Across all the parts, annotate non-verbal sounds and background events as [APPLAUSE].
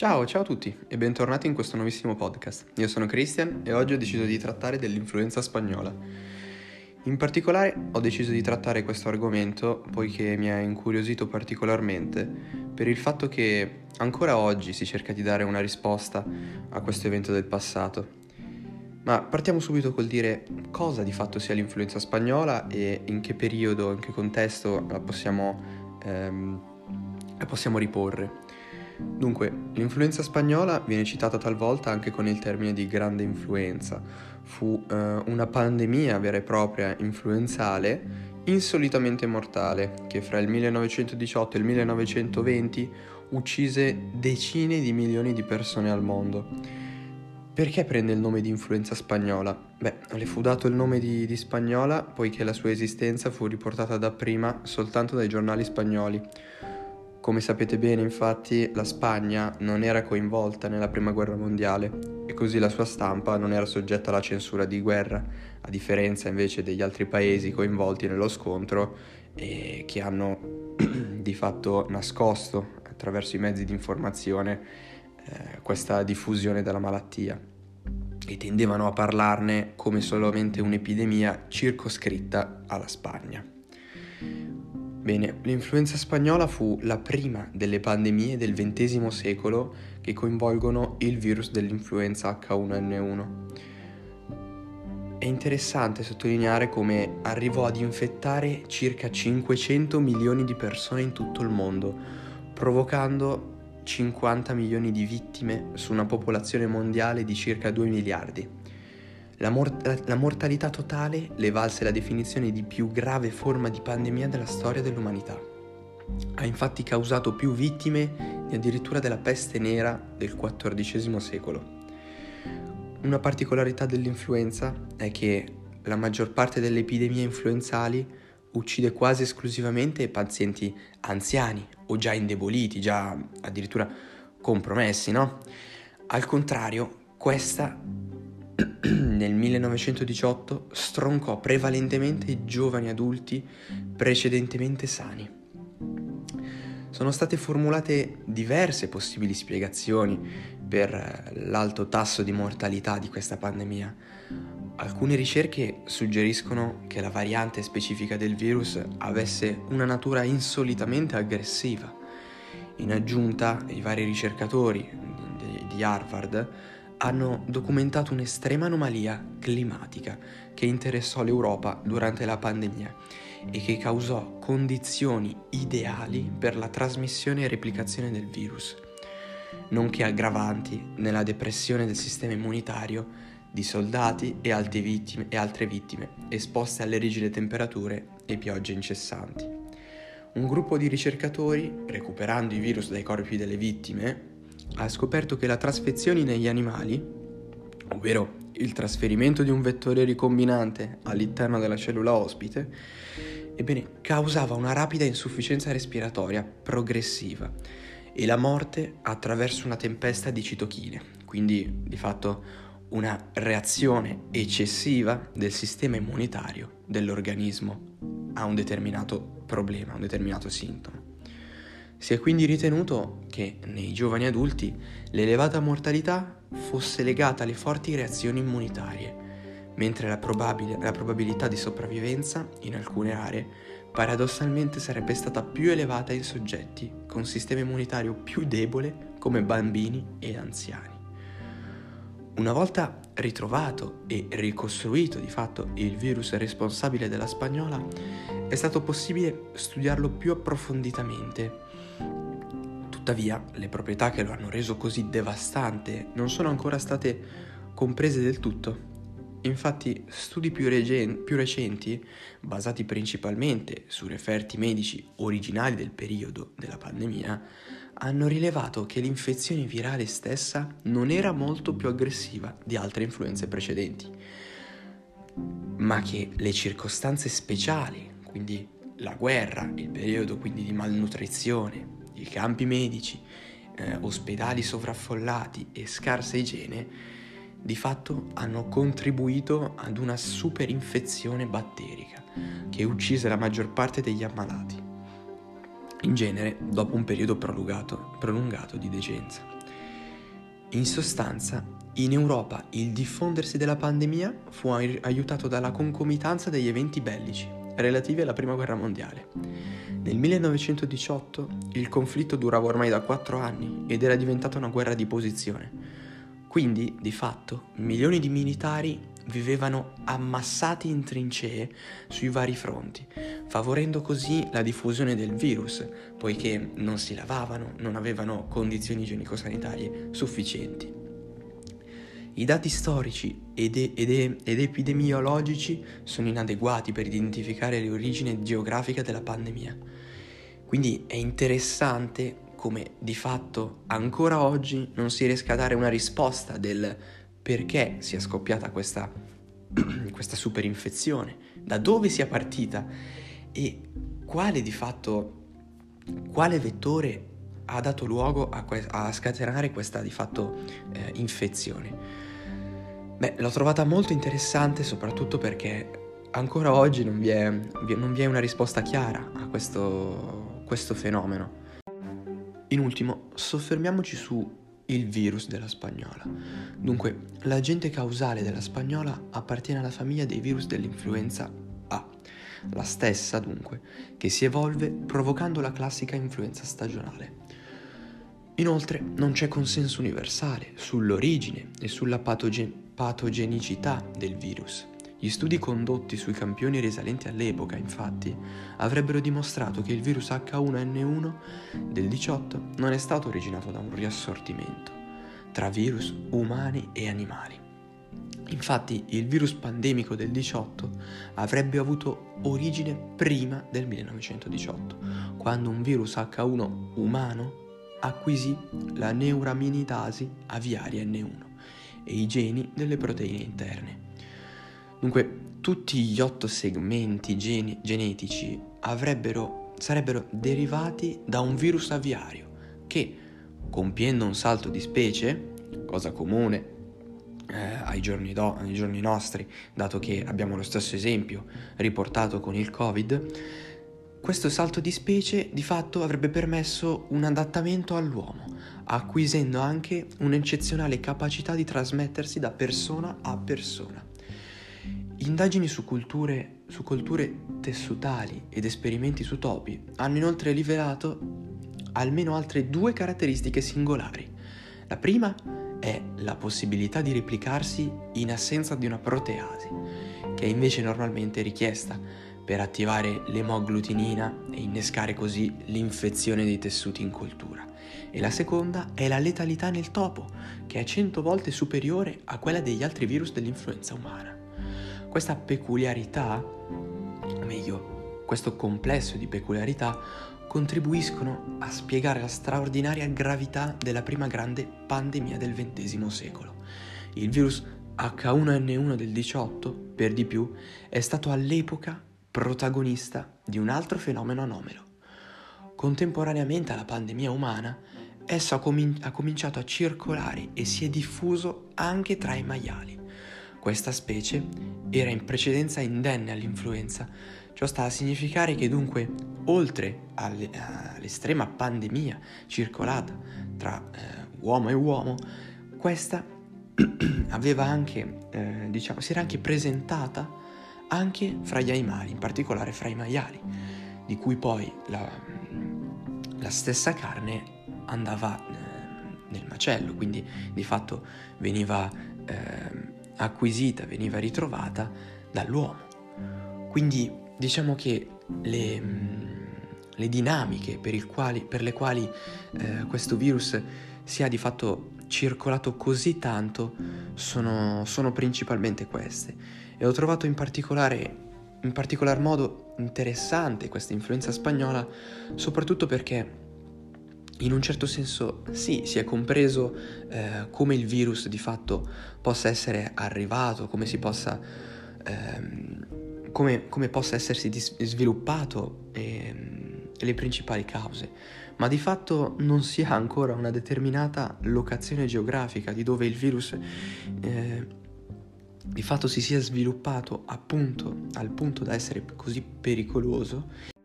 Ciao, ciao a tutti e bentornati in questo nuovissimo podcast. Io sono Christian e oggi ho deciso di trattare dell'influenza spagnola. In particolare ho deciso di trattare questo argomento poiché mi ha incuriosito particolarmente per il fatto che ancora oggi si cerca di dare una risposta a questo evento del passato. Ma partiamo subito col dire cosa di fatto sia l'influenza spagnola e in che periodo, in che contesto la possiamo, ehm, la possiamo riporre. Dunque, l'influenza spagnola viene citata talvolta anche con il termine di grande influenza. Fu eh, una pandemia vera e propria influenzale insolitamente mortale che fra il 1918 e il 1920 uccise decine di milioni di persone al mondo. Perché prende il nome di influenza spagnola? Beh, le fu dato il nome di, di spagnola poiché la sua esistenza fu riportata dapprima soltanto dai giornali spagnoli come sapete bene, infatti, la Spagna non era coinvolta nella Prima Guerra Mondiale e così la sua stampa non era soggetta alla censura di guerra, a differenza invece degli altri paesi coinvolti nello scontro e che hanno [CLEARS THROAT] di fatto nascosto attraverso i mezzi di informazione eh, questa diffusione della malattia e tendevano a parlarne come solamente un'epidemia circoscritta alla Spagna. Bene, l'influenza spagnola fu la prima delle pandemie del XX secolo che coinvolgono il virus dell'influenza H1N1. È interessante sottolineare come arrivò ad infettare circa 500 milioni di persone in tutto il mondo, provocando 50 milioni di vittime su una popolazione mondiale di circa 2 miliardi. La, mort- la, mortalità totale le valse la definizione di più grave forma di pandemia della storia dell'umanità. Ha infatti causato più vittime di addirittura della peste nera del XIV secolo. Una particolarità dell'influenza è che la maggior parte delle epidemie influenzali uccide quasi esclusivamente pazienti anziani o già indeboliti, già addirittura compromessi, no? Al contrario, questa [CLEARS THROAT] nel 1918 stroncò prevalentemente i giovani adulti precedentemente sani. Sono state formulate diverse possibili spiegazioni per l'alto tasso di mortalità di questa pandemia. Alcune ricerche suggeriscono che la variante specifica del virus avesse una natura insolitamente aggressiva. In aggiunta, i vari ricercatori di Harvard hanno documentato un'estrema anomalia climatica che interessò l'Europa durante la pandemia e che causò condizioni ideali per la trasmissione e replicazione del virus, nonché aggravanti nella depressione del sistema immunitario di soldati e vittime, e altre vittime esposte alle rigide temperature e piogge incessanti. Un gruppo di ricercatori, recuperando i virus dai corpi delle vittime, ha scoperto che la trasfezione negli animali, ovvero il trasferimento di un vettore ricombinante all'interno della cellula ospite, ebbene, causava una rapida insufficienza respiratoria progressiva e la morte attraverso una tempesta di citochine, quindi di fatto una reazione eccessiva del sistema immunitario dell'organismo a un determinato problema, a un determinato sintomo. Si è quindi ritenuto che nei giovani adulti l'elevata mortalità fosse legata alle forti reazioni immunitarie, mentre la, probabile, la probabilità di sopravvivenza in alcune aree paradossalmente sarebbe stata più elevata in soggetti con sistema immunitario più debole come bambini e anziani. Una volta ritrovato e ricostruito di fatto il virus responsabile della spagnola, è stato possibile studiarlo più approfonditamente Tuttavia, le proprietà che lo hanno reso così devastante non sono ancora state comprese del tutto. Infatti, studi più, regen- più recenti, basati principalmente su referti medici originali del periodo della pandemia, hanno rilevato che l'infezione virale stessa non era molto più aggressiva di altre influenze precedenti, ma che le circostanze speciali, quindi la guerra, il periodo quindi di malnutrizione, i campi medici, eh, ospedali sovraffollati e scarsa igiene di fatto hanno contribuito ad una superinfezione batterica che uccise la maggior parte degli ammalati, in genere dopo un periodo prolungato, prolungato di decenza. In sostanza, in Europa il diffondersi della pandemia fu aiutato dalla concomitanza degli eventi bellici relativi alla Prima Guerra Mondiale. Nel 1918 il conflitto durava ormai da quattro anni ed era diventata una guerra di posizione. Quindi, di fatto, milioni di militari vivevano ammassati in trincee sui vari fronti, favorendo così la diffusione del virus, poiché non si lavavano, non avevano condizioni igienico-sanitarie sufficienti. I dati storici ed, ed, ed, epidemiologici sono inadeguati per identificare l'origine geografica della pandemia. Quindi è interessante come di fatto ancora oggi non si riesca a dare una risposta del perché sia scoppiata questa, [CLEARS THROAT] questa superinfezione, da dove sia partita e quale di fatto, quale vettore ha dato luogo a, que- a scatenare questa di fatto eh, infezione. Beh, l'ho trovata molto interessante soprattutto perché ancora oggi non vi è, non vi è una risposta chiara a questo, questo fenomeno. In ultimo, soffermiamoci su il virus della spagnola. Dunque, l'agente causale della spagnola appartiene alla famiglia dei virus dell'influenza A, la stessa dunque, che si evolve provocando la classica influenza stagionale. Inoltre non c'è consenso universale sull'origine e sulla patogen- patogenicità del virus. Gli studi condotti sui campioni risalenti all'epoca, infatti, avrebbero dimostrato che il virus H1N1 del 18 non è stato originato da un riassortimento tra virus umani e animali. Infatti il virus pandemico del 18 avrebbe avuto origine prima del 1918, quando un virus H1 umano acquisì la neuraminidasi aviaria N1 e i geni delle proteine interne. Dunque, tutti gli otto segmenti geni- genetici sarebbero derivati da un virus aviario che, compiendo un salto di specie, cosa comune eh, ai, giorni do- ai giorni nostri, dato che abbiamo lo stesso esempio riportato con il Covid, questo salto di specie di fatto avrebbe permesso un adattamento all'uomo, acquisendo anche un'eccezionale capacità di trasmettersi da persona a persona. Indagini su culture, su culture tessutali ed esperimenti su topi hanno inoltre rivelato almeno altre due caratteristiche singolari. La prima è la possibilità di replicarsi in assenza di una proteasi, che è invece normalmente richiesta per attivare l'emoglutinina e innescare così l'infezione dei tessuti in cultura. E la seconda è la letalità nel topo, che è 100 volte superiore a quella degli altri virus dell'influenza umana. Questa peculiarità, o meglio, questo complesso di peculiarità, contribuiscono a spiegare la straordinaria gravità della prima grande pandemia del XX secolo. Il virus H1N1 del 18, per di più, è stato all'epoca protagonista di un altro fenomeno anomalo. Contemporaneamente alla pandemia umana, esso ha, comin- ha cominciato a circolare e si è diffuso anche tra i maiali. Questa specie era in precedenza indenne all'influenza. Ciò sta a significare che dunque, oltre alle, all'estrema pandemia circolata tra eh, uomo e uomo, questa [CLEARS THROAT] aveva anche, eh, diciamo, si era anche presentata anche fra gli animali, in particolare fra i maiali, di cui poi la, la stessa carne andava eh, nel macello, quindi di fatto veniva eh, acquisita, veniva ritrovata dall'uomo. Quindi diciamo che le, mm, le dinamiche per, quali, per, le quali eh, questo virus sia di fatto circolato così tanto sono, sono principalmente queste. E ho trovato in particolare in particolar modo interessante questa influenza spagnola, soprattutto perché in un certo senso sì, si è compreso eh, come il virus di fatto possa essere arrivato, come si possa, ehm, come, come, possa essersi dis- sviluppato ehm, le principali cause, ma di fatto non si ha ancora una determinata locazione geografica di dove il virus eh, di fatto si sia sviluppato appunto al punto da essere così pericoloso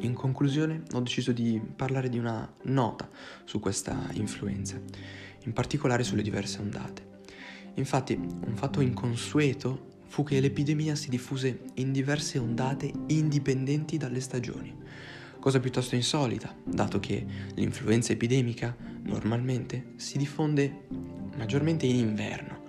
in conclusione ho deciso di parlare di una nota su questa influenza, in particolare sulle diverse ondate. Infatti, un fatto inconsueto fu che l'epidemia si diffuse in diverse ondate indipendenti dalle stagioni, cosa piuttosto insolita, dato che l'influenza epidemica normalmente si diffonde maggiormente in inverno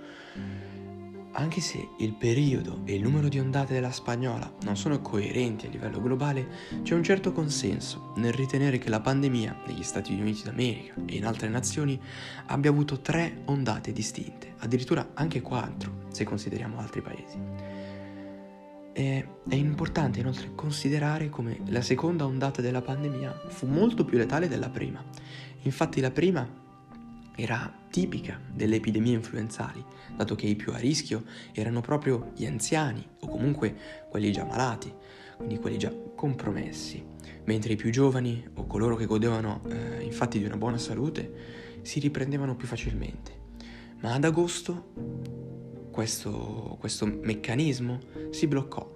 anche se il periodo e il numero di ondate della spagnola non sono coerenti a livello globale, c'è un certo consenso nel ritenere che la pandemia negli Stati Uniti d'America e in altre nazioni abbia avuto tre ondate distinte, addirittura anche quattro se consideriamo altri paesi. E è importante inoltre considerare come la seconda ondata della pandemia fu molto più letale della prima. Infatti la prima era tipica delle epidemie influenzali, dato che i più a rischio erano proprio gli anziani o comunque quelli già malati, quindi quelli già compromessi, mentre i più giovani o coloro che godevano eh, infatti di una buona salute si riprendevano più facilmente. Ma ad agosto questo, questo meccanismo si bloccò.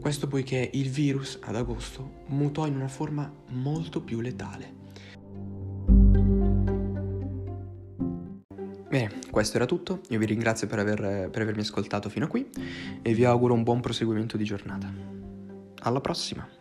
Questo poiché il virus ad agosto mutò in una forma molto più letale. Bene, questo era tutto, io vi ringrazio per, aver, per avermi ascoltato fino a qui e vi auguro un buon proseguimento di giornata. Alla prossima!